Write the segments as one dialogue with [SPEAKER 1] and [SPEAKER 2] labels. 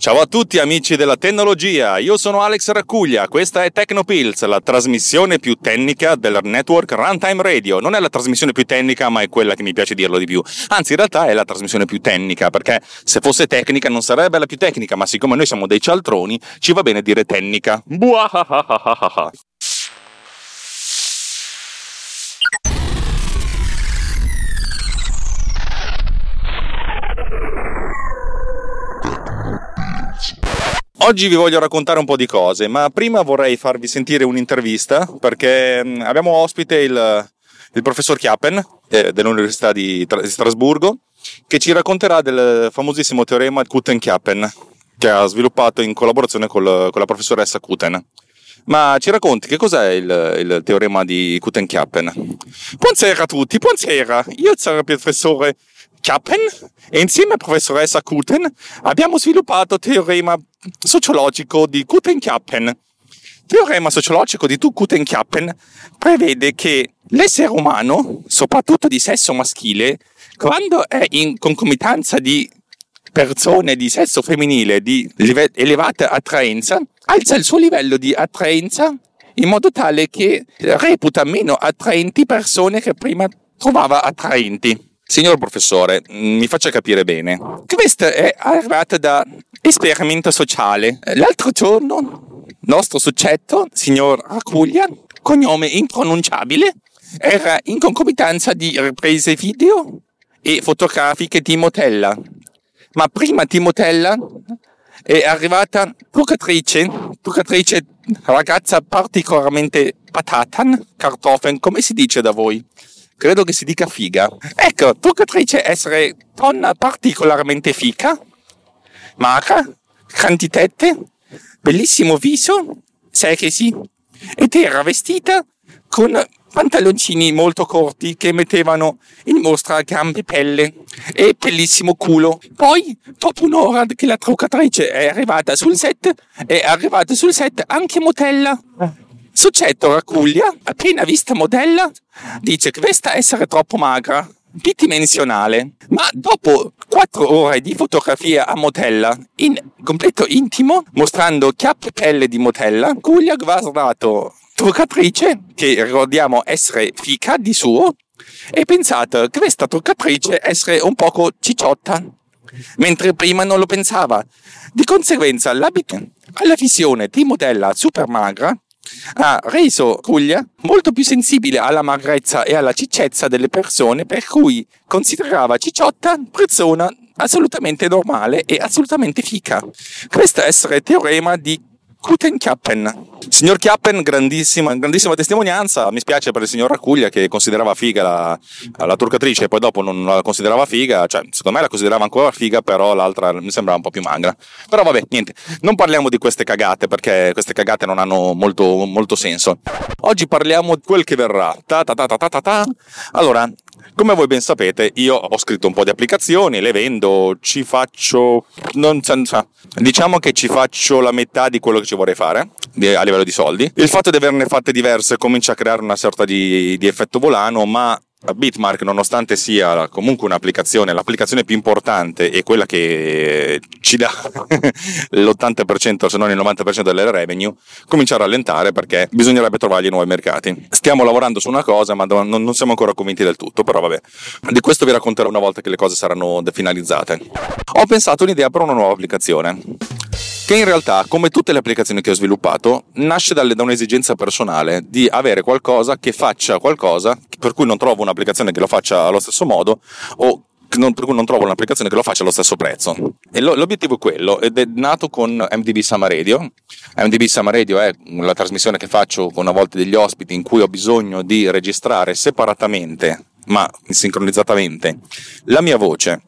[SPEAKER 1] Ciao a tutti amici della tecnologia, io sono Alex Raccuglia, questa è Tecnopills, la trasmissione più tecnica del network Runtime Radio. Non è la trasmissione più tecnica, ma è quella che mi piace dirlo di più. Anzi, in realtà è la trasmissione più tecnica, perché se fosse tecnica non sarebbe la più tecnica, ma siccome noi siamo dei cialtroni, ci va bene dire tecnica. Buahahahaha. Oggi vi voglio raccontare un po' di cose, ma prima vorrei farvi sentire un'intervista perché abbiamo ospite il, il professor Chiappen eh, dell'Università di, di, Strasburgo che ci racconterà del famosissimo teorema Kuten-Chiappen che ha sviluppato in collaborazione col, con la professoressa Kuten. Ma ci racconti che cos'è il, il teorema di Kuten-Chiappen? Buonasera a tutti, buonasera. Io sono il professore Chiappen e insieme alla professoressa Kuten abbiamo sviluppato il teorema sociologico di Kuten-Chiappen. Il teorema sociologico di Kuten-Chiappen prevede che l'essere umano, soprattutto di sesso maschile, quando è in concomitanza di persone di sesso femminile di elevata attraenza, alza il suo livello di attraenza in modo tale che reputa meno attraenti persone che prima trovava attraenti. Signor professore, mi faccia capire bene. Questa è arrivata da esperimento sociale. L'altro giorno, nostro soggetto, signor Racuglia, cognome impronunciabile, era in concomitanza di riprese video e fotografiche di Motella. Ma prima di Motella è arrivata truccatrice, truccatrice ragazza particolarmente patatan, kartoffeln, come si dice da voi? Credo che si dica figa. Ecco, truccatrice essere donna particolarmente fica, magra, grandi tette, bellissimo viso, sexy, ed era vestita con pantaloncini molto corti che mettevano in mostra gambe e pelle e bellissimo culo. Poi, dopo un'ora che la truccatrice è arrivata sul set, è arrivata sul set anche Motella. Soggetto raccuglia, appena vista modella, dice che questa essere troppo magra, bidimensionale, ma dopo quattro ore di fotografia a Motella in completo intimo, mostrando chiappe pelle di Motella, Cuglia ha guardato truccatrice, che ricordiamo essere fica di suo, e pensato che questa truccatrice essere un poco cicciotta, mentre prima non lo pensava. Di conseguenza, alla visione di Motella super magra, ha reso Puglia molto più sensibile alla magrezza e alla ciccezza delle persone, per cui considerava Cicciotta persona assolutamente normale e assolutamente fica. Questo il teorema di Guten Kappen. Signor Chiappen, grandissima, grandissima testimonianza. Mi spiace per il signor Raccuglia che considerava figa la, la turcatrice e poi dopo non la considerava figa. Cioè, secondo me la considerava ancora figa, però l'altra mi sembrava un po' più magra. Però vabbè, niente. Non parliamo di queste cagate perché queste cagate non hanno molto, molto senso. Oggi parliamo di quel che verrà. Ta ta ta ta ta ta. Allora, come voi ben sapete, io ho scritto un po' di applicazioni, le vendo, ci faccio. Non, diciamo che ci faccio la metà di quello che ci vorrei fare a livello di soldi. Il fatto di averne fatte diverse comincia a creare una sorta di, di effetto volano, ma Bitmark, nonostante sia comunque un'applicazione, l'applicazione più importante e quella che ci dà l'80% se non il 90% delle revenue, comincia a rallentare perché bisognerebbe trovargli nuovi mercati. Stiamo lavorando su una cosa, ma non siamo ancora convinti del tutto, però vabbè. Di questo vi racconterò una volta che le cose saranno finalizzate. Ho pensato un'idea per una nuova applicazione che in realtà, come tutte le applicazioni che ho sviluppato, nasce dalle, da un'esigenza personale di avere qualcosa che faccia qualcosa per cui non trovo un'applicazione che lo faccia allo stesso modo o non, per cui non trovo un'applicazione che lo faccia allo stesso prezzo. Lo, l'obiettivo è quello, ed è nato con MDB Sama Radio. MDB Sama Radio è la trasmissione che faccio con a volte degli ospiti in cui ho bisogno di registrare separatamente, ma sincronizzatamente, la mia voce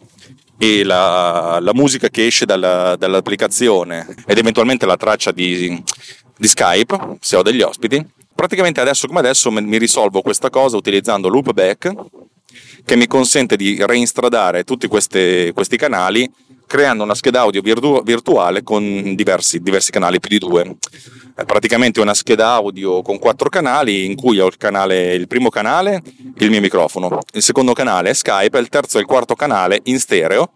[SPEAKER 1] e la, la musica che esce dalla, dall'applicazione ed eventualmente la traccia di, di Skype, se ho degli ospiti, praticamente adesso come adesso mi risolvo questa cosa utilizzando Loopback che mi consente di reinstradare tutti queste, questi canali creando una scheda audio virtu- virtuale con diversi, diversi, canali più di due. È praticamente una scheda audio con quattro canali in cui ho il, canale, il primo canale, il mio microfono, il secondo canale è Skype il terzo e il quarto canale in stereo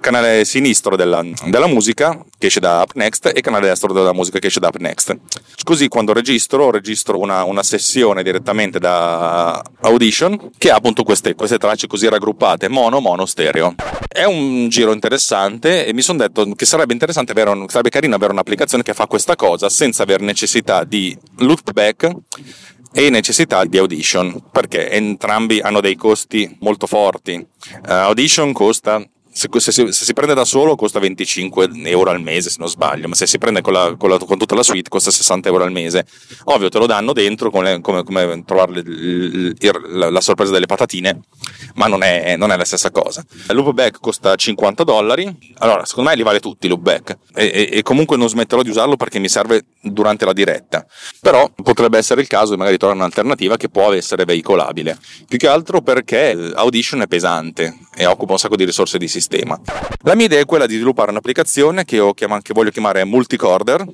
[SPEAKER 1] canale sinistro della, della, musica che esce da UpNext e canale destro della musica che esce da UpNext. Così quando registro, registro una, una sessione direttamente da Audition che ha appunto queste, queste tracce così raggruppate, mono, mono, stereo. È un giro interessante e mi sono detto che sarebbe interessante avere, un, sarebbe carino avere un'applicazione che fa questa cosa senza aver necessità di loopback e necessità di Audition perché entrambi hanno dei costi molto forti. Uh, Audition costa se, se, se, si prende da solo costa 25 euro al mese se non sbaglio, ma se si prende con, la, con, la, con tutta la suite costa 60 euro al mese. Ovvio te lo danno dentro come, come, come trovare il, il, la, la, sorpresa delle patatine, ma non è, non è la stessa cosa. Loopback costa 50 dollari, allora secondo me li vale tutti loopback e, e, e, comunque non smetterò di usarlo perché mi serve durante la diretta, però potrebbe essere il caso di magari trovare un'alternativa che può essere veicolabile, più che altro perché Audition è pesante e occupa un sacco di risorse di sistema. La mia idea è quella di sviluppare un'applicazione che, chiam- che voglio chiamare multicorder,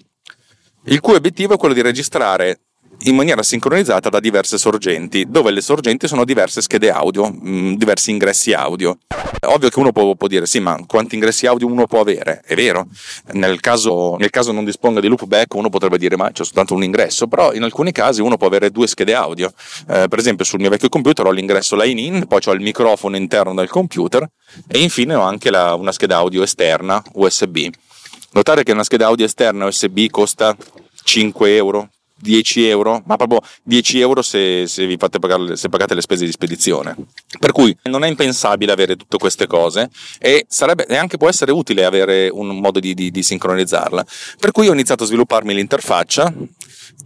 [SPEAKER 1] il cui obiettivo è quello di registrare in maniera sincronizzata da diverse sorgenti, dove le sorgenti sono diverse schede audio, mh, mm, diversi ingressi audio. Ovvio che uno può, può, dire sì, ma quanti ingressi audio uno può avere? È vero, nel caso, nel caso non disponga di loopback uno potrebbe dire ma c'è soltanto un ingresso, però in alcuni casi uno può avere due schede audio. Eh, per esempio sul mio vecchio computer ho l'ingresso line in, poi ho il microfono interno del computer e infine ho anche la, una scheda audio esterna USB. Notare che una scheda audio esterna USB costa 5 euro 10 euro, ma proprio 10 euro se, se, vi fate pagare, se pagate le spese di spedizione. Per cui non è impensabile avere tutte queste cose e, sarebbe, e anche può essere utile avere un modo di, di, di sincronizzarla. Per cui ho iniziato a svilupparmi l'interfaccia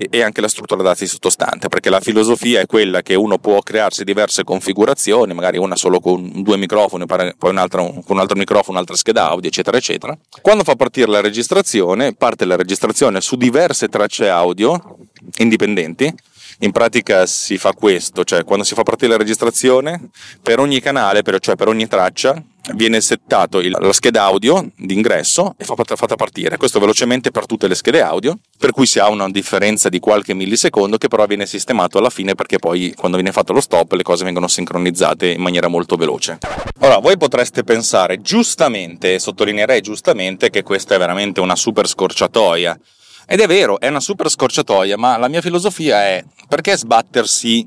[SPEAKER 1] e anche la struttura dati sottostante, perché la filosofia è quella che uno può crearsi diverse configurazioni, magari una solo con due microfoni, poi un'altra con un altro microfono, un'altra scheda audio, eccetera, eccetera. Quando fa partire la registrazione, parte la registrazione su diverse tracce audio indipendenti in pratica si fa questo, cioè quando si fa partire la registrazione, per ogni canale, per, cioè per ogni traccia, viene settato il, la scheda audio d'ingresso e fa fatta partire. Questo velocemente per tutte le schede audio, per cui si ha una differenza di qualche millisecondo che però viene sistemato alla fine perché poi quando viene fatto lo stop le cose vengono sincronizzate in maniera molto veloce. Ora, voi potreste pensare giustamente, e sottolineerei giustamente, che questa è veramente una super scorciatoia ed è vero, è una super scorciatoia, ma la mia filosofia è perché sbattersi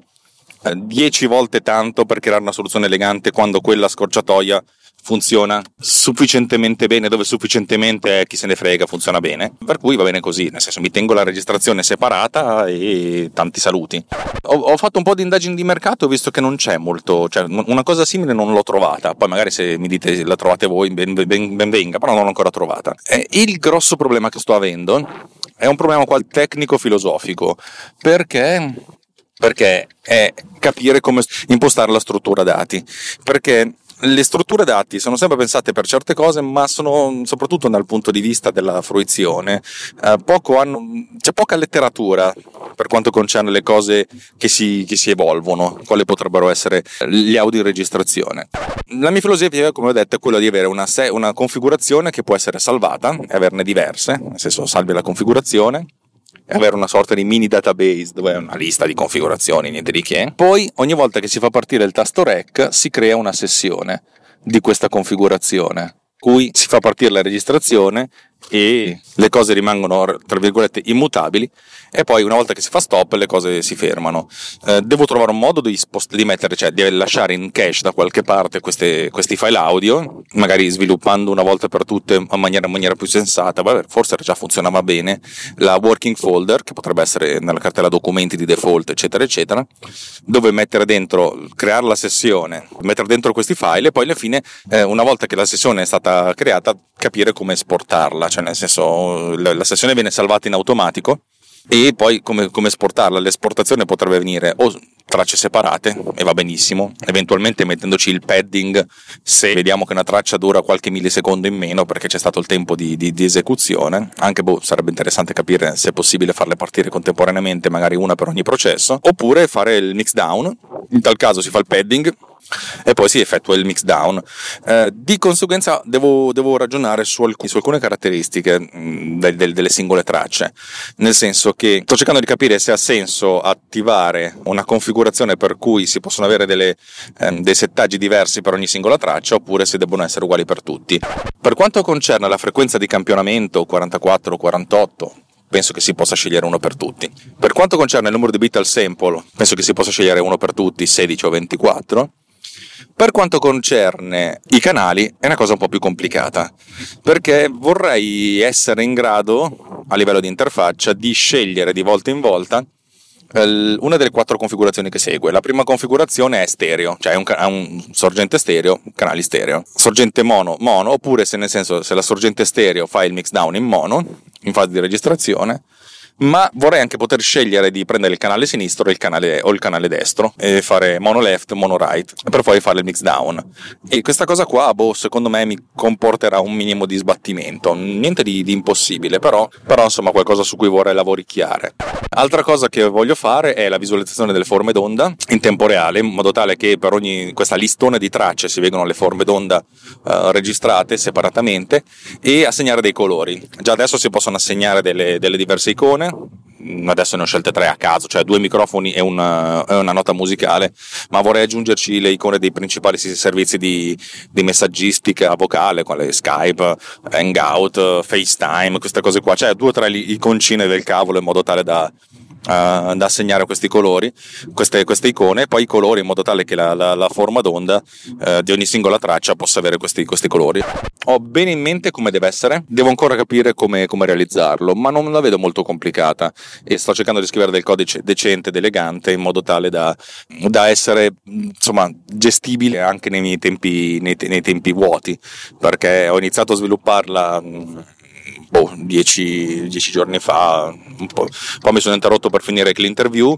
[SPEAKER 1] eh, dieci volte tanto per creare una soluzione elegante quando quella scorciatoia funziona sufficientemente bene, dove sufficientemente chi se ne frega, funziona bene. Per cui va bene così, nel senso mi tengo la registrazione separata e tanti saluti. Ho, ho fatto un po' di indagini di mercato, visto che non c'è molto, cioè una cosa simile non l'ho trovata, poi magari se mi dite la trovate voi ben, ben, ben venga, però non l'ho ancora trovata. E il grosso problema che sto avendo è un problema tecnico-filosofico, perché perché è capire come impostare la struttura dati. Perché le strutture dati sono sempre pensate per certe cose, ma sono soprattutto dal punto di vista della fruizione. Eh, hanno, c'è poca letteratura per quanto concerne le cose che si, che si evolvono, quali potrebbero essere gli audio in registrazione. La mia filosofia, come ho detto, è quella di avere una, una configurazione che può essere salvata e averne diverse, nel senso salvi la configurazione, e avere una sorta di mini database dove è una lista di configurazioni, niente di che. Poi ogni volta che si fa partire il tasto REC si crea una sessione di questa configurazione, cui si fa partire la registrazione e le cose rimangono tra virgolette immutabili. E poi una volta che si fa stop le cose si fermano. Eh, devo trovare un modo di, spost- di, mettere, cioè di lasciare in cache da qualche parte queste, questi file audio, magari sviluppando una volta per tutte in maniera, in maniera più sensata, Beh, forse già funzionava bene, la working folder che potrebbe essere nella cartella documenti di default eccetera eccetera, dove mettere dentro, creare la sessione, mettere dentro questi file e poi alla fine eh, una volta che la sessione è stata creata capire come esportarla, cioè nel senso la sessione viene salvata in automatico e poi come, come, esportarla. L'esportazione potrebbe avvenire o tracce separate e va benissimo, eventualmente mettendoci il padding se vediamo che una traccia dura qualche millisecondo in meno perché c'è stato il tempo di, di, di esecuzione, anche boh, sarebbe interessante capire se è possibile farle partire contemporaneamente, magari una per ogni processo, oppure fare il mix down, in tal caso si fa il padding e poi si effettua il mix down. Eh, di conseguenza devo, devo ragionare su, alc- su, alcune caratteristiche mh, mm, del, del, delle singole tracce, nel senso che sto cercando di capire se ha senso attivare una configurazione per cui si possono avere delle, ehm, dei settaggi diversi per ogni singola traccia oppure se devono essere uguali per tutti. Per quanto concerne la frequenza di campionamento 44 o 48, penso che si possa scegliere uno per tutti. Per quanto concerne il numero di bit al sample, penso che si possa scegliere uno per tutti, 16 o 24. Per quanto concerne i canali è una cosa un po' più complicata, perché vorrei essere in grado, a livello di interfaccia, di scegliere di volta in volta una delle quattro configurazioni che segue. La prima configurazione è stereo, cioè un, un sorgente stereo, canali stereo. Sorgente mono, mono, oppure se nel senso se la sorgente stereo fa il mix down in mono, in fase di registrazione, ma vorrei anche poter scegliere di prendere il canale sinistro il canale, o il canale destro e fare mono left, mono right per poi fare il mix down. E questa cosa qua boh, secondo me mi comporterà un minimo di sbattimento. Niente di, di impossibile però, però insomma qualcosa su cui vorrei lavoricchiare. Altra cosa che voglio fare è la visualizzazione delle forme d'onda in tempo reale in modo tale che per ogni questa listone di tracce si vedono le forme d'onda uh, registrate separatamente e assegnare dei colori. Già adesso si possono assegnare delle, delle diverse icone canzone. Adesso ne ho scelte tre a caso, cioè due microfoni e una, e una, nota musicale, ma vorrei aggiungerci le icone dei principali servizi di, di messaggistica vocale, quale Skype, Hangout, FaceTime, queste cose qua, cioè due o tre iconcine del cavolo in modo tale da, da assegnare questi colori, queste, queste, icone, e poi i colori in modo tale che la, la, la forma d'onda uh, di ogni singola traccia possa avere questi, questi, colori. Ho bene in mente come deve essere, devo ancora capire come, come, realizzarlo, ma non la vedo molto complicata e sto cercando di scrivere del codice decente ed elegante in modo tale da, da essere insomma, gestibile anche nei tempi, nei, nei tempi vuoti, perché ho iniziato a svilupparla boh, dieci, dieci giorni fa, poi mi sono interrotto per finire l'interview,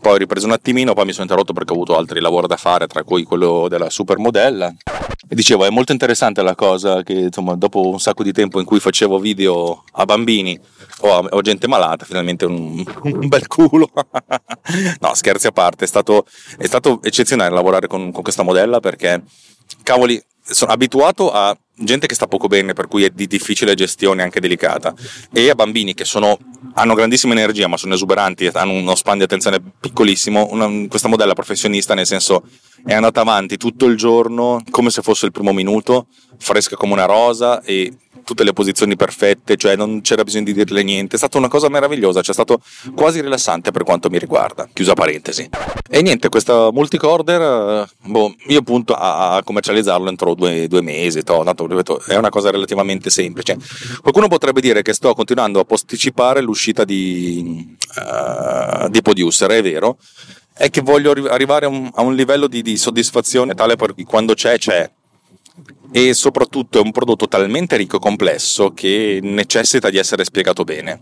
[SPEAKER 1] poi ho ripreso un attimino, poi mi sono interrotto perché ho avuto altri lavori da fare, tra cui quello della supermodella. E dicevo, è molto interessante la cosa che insomma, dopo un sacco di tempo in cui facevo video a bambini o a, o gente malata, finalmente un, un bel culo. no, scherzi a parte, è stato, è stato eccezionale lavorare con, con questa modella perché, cavoli, sono abituato a gente che sta poco bene, per cui è di difficile gestione anche delicata, e a bambini che sono, hanno grandissima energia ma sono esuberanti hanno uno span di attenzione piccolissimo, una, questa modella professionista nel senso è andata avanti tutto il giorno come se fosse il primo minuto, fresca come una rosa e tutte le posizioni perfette, cioè non c'era bisogno di dirle niente, è stata una cosa meravigliosa, cioè è stato quasi rilassante per quanto mi riguarda, chiusa parentesi. E niente, questa multicorder, eh, boh, io punto a, commercializzarlo entro due, due mesi, to, tanto, ripeto, è una cosa relativamente semplice. Qualcuno potrebbe dire che sto continuando a posticipare l'uscita di, uh, di Producer, è vero, è che voglio arrivare a un, a un livello di, di soddisfazione tale per cui quando c'è, c'è. E soprattutto è un prodotto talmente ricco e complesso che necessita di essere spiegato bene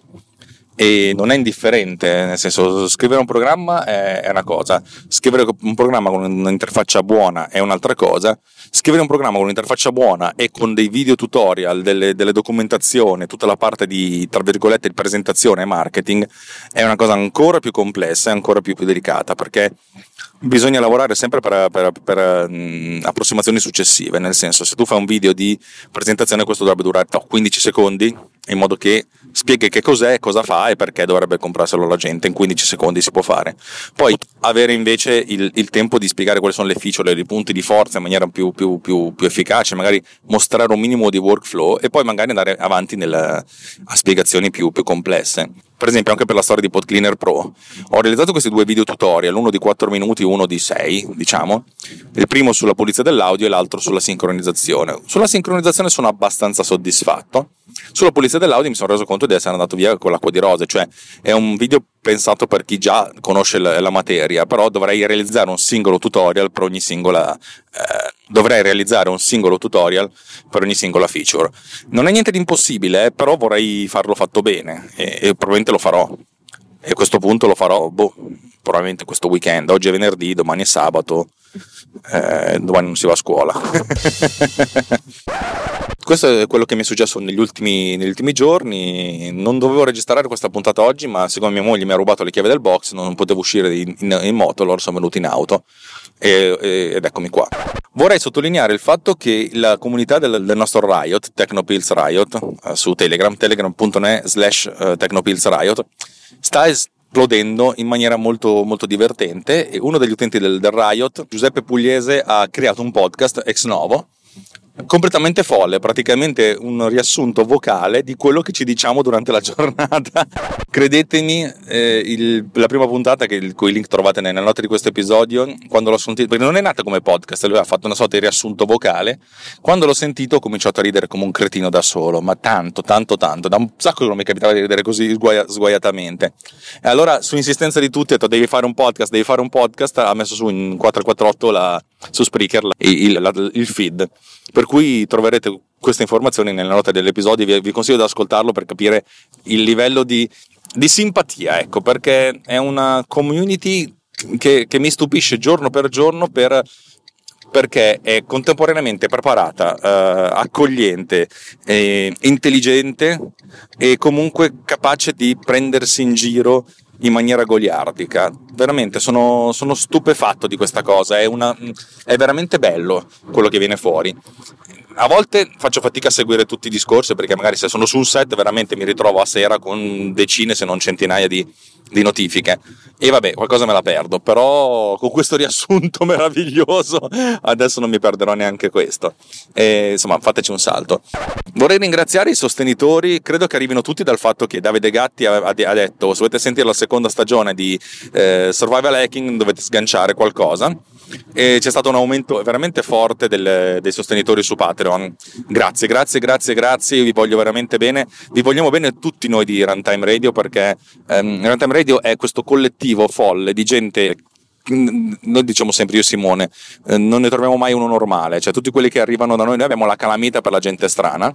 [SPEAKER 1] e non è indifferente, nel senso scrivere un programma è, una cosa, scrivere un programma con un'interfaccia buona è un'altra cosa, scrivere un programma con un'interfaccia buona e con dei video tutorial, delle, delle documentazioni, tutta la parte di, tra virgolette, presentazione e marketing è una cosa ancora più complessa e ancora più, più delicata perché bisogna lavorare sempre per, per, per mh, approssimazioni successive, nel senso se tu fai un video di presentazione questo dovrebbe durare no, 15 secondi in modo che spieghi che cos'è, cosa fa e perché dovrebbe comprarselo la gente, in 15 secondi si può fare. Poi avere invece il, il tempo di spiegare quali sono le feature, i punti di forza in maniera più, più, più, più, efficace, magari mostrare un minimo di workflow e poi magari andare avanti nel, a spiegazioni più complesse. Per esempio anche per la storia di PodCleaner Pro. Ho realizzato questi due video tutorial, uno di 4 minuti e uno di 6, diciamo, il primo sulla pulizia dell'audio e l'altro sulla sincronizzazione. Sulla sincronizzazione sono abbastanza soddisfatto. Sulla pulizia dell'audio mi sono reso conto di essere andato via con l'acqua di rose, cioè è un video pensato per chi già conosce la, materia, però dovrei realizzare un singolo tutorial per ogni singola eh, dovrei realizzare un singolo tutorial per ogni singola feature. Non è niente di impossibile, eh, però vorrei farlo fatto bene e, e probabilmente lo farò. E a questo punto lo farò, boh, probabilmente questo weekend. Oggi è venerdì, domani è sabato, eh, domani non si va a scuola. questo è quello che mi è successo negli ultimi, negli ultimi, giorni. Non dovevo registrare questa puntata oggi, ma siccome mia moglie mi ha rubato le chiavi del box, non potevo uscire in, in, in moto, allora sono venuto in auto. e, ed eccomi qua. Vorrei sottolineare il fatto che la comunità del, del nostro Riot, Technopills Riot, eh, su Telegram, telegram.net slash eh, Technopills Riot, sta esplodendo in maniera molto, molto divertente e uno degli utenti del, del Riot, Giuseppe Pugliese, ha creato un podcast ex novo completamente folle, praticamente un riassunto vocale di quello che ci diciamo durante la giornata. Credetemi, eh, il, la prima puntata, che il cui link trovate nella nota di questo episodio, quando l'ho sentito, perché non è nata come podcast, lui ha fatto una sorta di riassunto vocale, quando l'ho sentito ho cominciato a ridere come un cretino da solo, ma tanto, tanto, tanto, da un sacco che non mi capitava di ridere così sguaia, sguaiatamente. E allora, su insistenza di tutti, ho detto devi fare un podcast, devi fare un podcast, ha messo su in 448 la, su Spreaker il, la, il feed. Per cui troverete queste informazioni nella nota dell'episodio, vi, vi consiglio di ascoltarlo per capire il livello di, di simpatia, ecco, perché è una community che, che mi stupisce giorno per giorno per perché è contemporaneamente preparata, eh, accogliente, eh, intelligente e comunque capace di prendersi in giro in maniera goliardica. Veramente sono, sono stupefatto di questa cosa, è, una, è veramente bello quello che viene fuori a volte faccio fatica a seguire tutti i discorsi perché magari se sono su un set veramente mi ritrovo a sera con decine se non centinaia di, di notifiche. E vabbè qualcosa me la perdo però con questo riassunto meraviglioso adesso non mi perderò neanche questo. E, insomma fateci un salto. Vorrei ringraziare i sostenitori credo che arrivino tutti dal fatto che Davide Gatti ha, ha detto se volete sentire la seconda stagione di eh, Survival Hacking dovete sganciare qualcosa e c'è stato un aumento veramente forte del, dei sostenitori su Patreon. Grazie, grazie, grazie, grazie, vi voglio veramente bene, vi vogliamo bene tutti noi di Runtime Radio perché ehm, Runtime Radio è questo collettivo folle di gente noi diciamo sempre io e Simone, eh, non ne troviamo mai uno normale, cioè tutti quelli che arrivano da noi, noi abbiamo la calamita per la gente strana,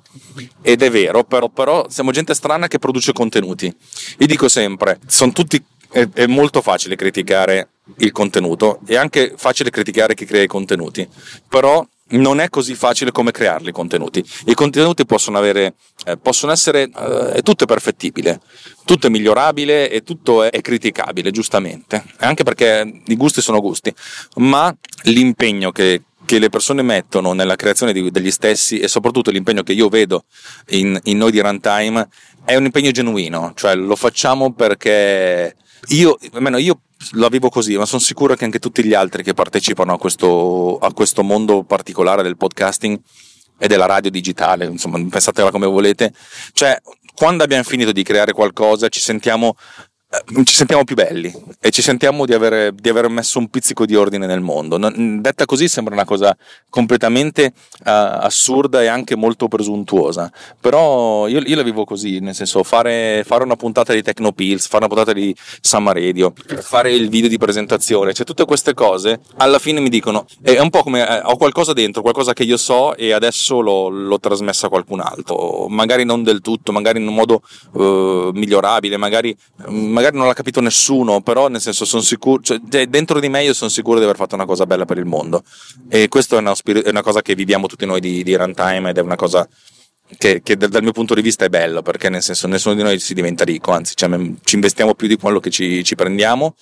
[SPEAKER 1] ed è vero, però, però siamo gente strana che produce contenuti. Io dico sempre, sono tutti, è, è molto facile criticare il contenuto. È anche facile criticare chi crea i contenuti, però non è così facile come crearli i contenuti. I contenuti possono avere, eh, possono essere, eh, tutto è perfettibile, tutto è migliorabile e tutto è, è, criticabile, giustamente, anche perché i gusti sono gusti, ma l'impegno che, che le persone mettono nella creazione degli stessi e soprattutto l'impegno che io vedo in, in noi di Runtime è un impegno genuino, cioè lo facciamo perché io, almeno io la vivo così, ma sono sicuro che anche tutti gli altri che partecipano a questo, a questo mondo particolare del podcasting e della radio digitale, insomma, pensatela come volete, cioè quando abbiamo finito di creare qualcosa ci sentiamo ci sentiamo più belli e ci sentiamo di aver, di aver, messo un pizzico di ordine nel mondo. Non, detta così sembra una cosa completamente uh, assurda e anche molto presuntuosa, però io, io, la vivo così, nel senso fare, fare una puntata di Tecnopills, fare una puntata di Summer Radio, fare il video di presentazione, cioè tutte queste cose alla fine mi dicono, è un po' come eh, ho qualcosa dentro, qualcosa che io so e adesso l'ho, l'ho trasmessa a qualcun altro, magari non del tutto, magari in un modo uh, migliorabile, magari, magari magari non l'ha capito nessuno, però nel senso sono sicuro, cioè, dentro di me io sono sicuro di aver fatto una cosa bella per il mondo. E questa è è una cosa che viviamo tutti noi di, di runtime ed è una cosa che, che, dal mio punto di vista è bello, perché nel senso nessuno di noi si diventa ricco, anzi cioè, ci investiamo più di quello che ci, ci prendiamo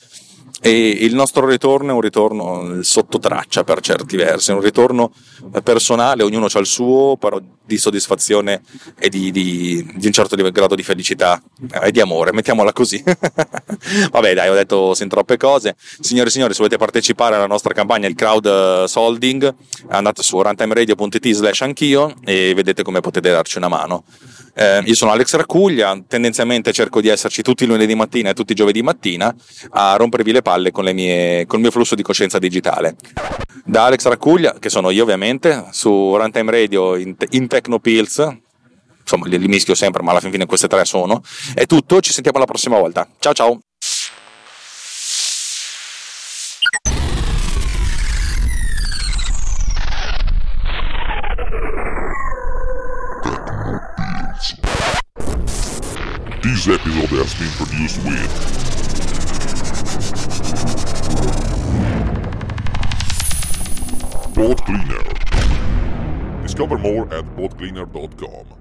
[SPEAKER 1] e il nostro ritorno è un ritorno sotto traccia per certi versi, è un ritorno personale, ognuno ha il suo, però di soddisfazione e di, di, di un certo grado di felicità e di amore, mettiamola così. Vabbè dai, ho detto sin troppe cose. Signore e signori, se volete partecipare alla nostra campagna di crowdsolding, andate su runtimeradio.it slash anch'io e vedete come potete darci una mano. Eh, io sono Alex Raccuglia, tendenzialmente cerco di esserci tutti i lunedì mattina e tutti i giovedì mattina a rompervi le palle con, le mie, con il mio flusso di coscienza digitale. Da Alex Raccuglia, che sono io ovviamente, su Runtime Radio in, in Tecnopills, insomma li, li mischio sempre, ma alla fine queste tre sono. È tutto, ci sentiamo la prossima volta. Ciao ciao! This episode has been produced with Boat Cleaner. Discover more at boatcleaner.com.